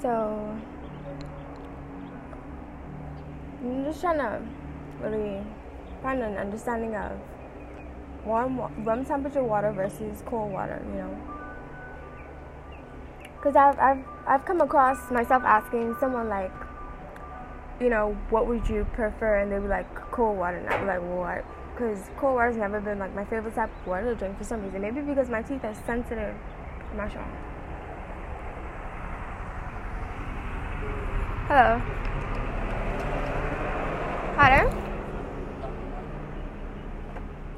So I'm just trying to really find an understanding of warm room temperature water versus cold water, you know. Because I've, I've, I've come across myself asking someone like, you know, what would you prefer? And they were like, cold water. And I'd be like, what? Because cold water's never been like my favorite type of water to drink for some reason. Maybe because my teeth are sensitive. I'm not sure. Hello. There.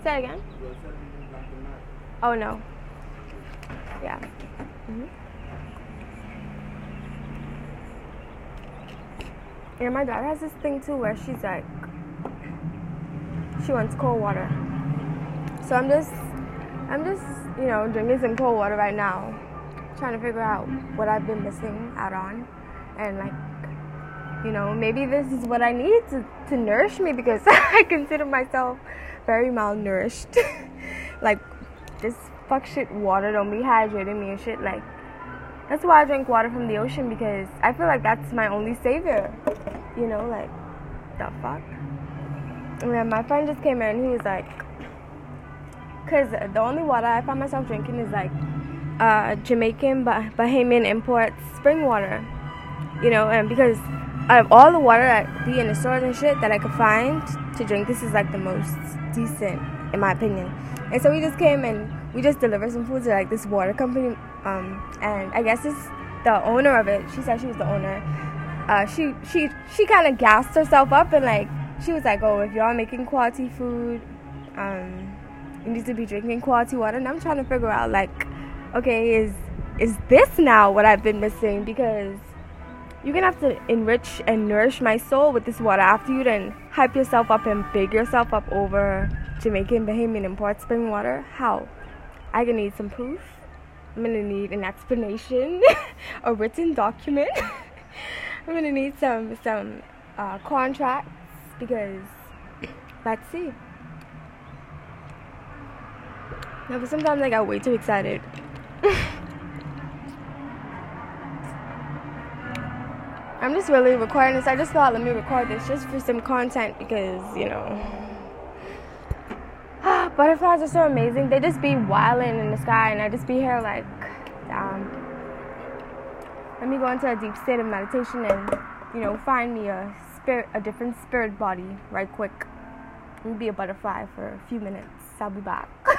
Say it again. Oh no. Yeah. hmm Yeah, my daughter has this thing too where she's like, she wants cold water. So I'm just, I'm just, you know, drinking some cold water right now, trying to figure out what I've been missing out on, and like, you know, maybe this is what I need to to nourish me because I consider myself very malnourished. like, this fuck shit water don't be hydrating me and shit. Like, that's why I drink water from the ocean because I feel like that's my only savior. You know, like, the fuck? And then my friend just came in and he was like, because the only water I find myself drinking is like uh, Jamaican bah- Bahamian imports spring water. You know, and because out of all the water that be in the stores and shit that I could find to drink, this is like the most decent, in my opinion. And so we just came and we just delivered some food to like this water company. Um, and I guess it's the owner of it. She said she was the owner. Uh, she she she kind of gassed herself up and like she was like, "Oh, if y'all making quality food, um, you need to be drinking quality water." And I'm trying to figure out like, okay, is is this now what I've been missing? Because you're gonna have to enrich and nourish my soul with this water after you then hype yourself up and big yourself up over Jamaican Bahamian import spring water. How? I'm gonna need some proof. I'm gonna need an explanation, a written document. I'm gonna need some some uh, contracts because let's see. No, but sometimes I got way too excited. I'm just really recording this. I just thought let me record this just for some content because you know ah, butterflies are so amazing. They just be wilding in the sky, and I just be here like. Let me go into a deep state of meditation and you know find me a spirit, a different spirit body right quick. Let me be a butterfly for a few minutes. I'll be back.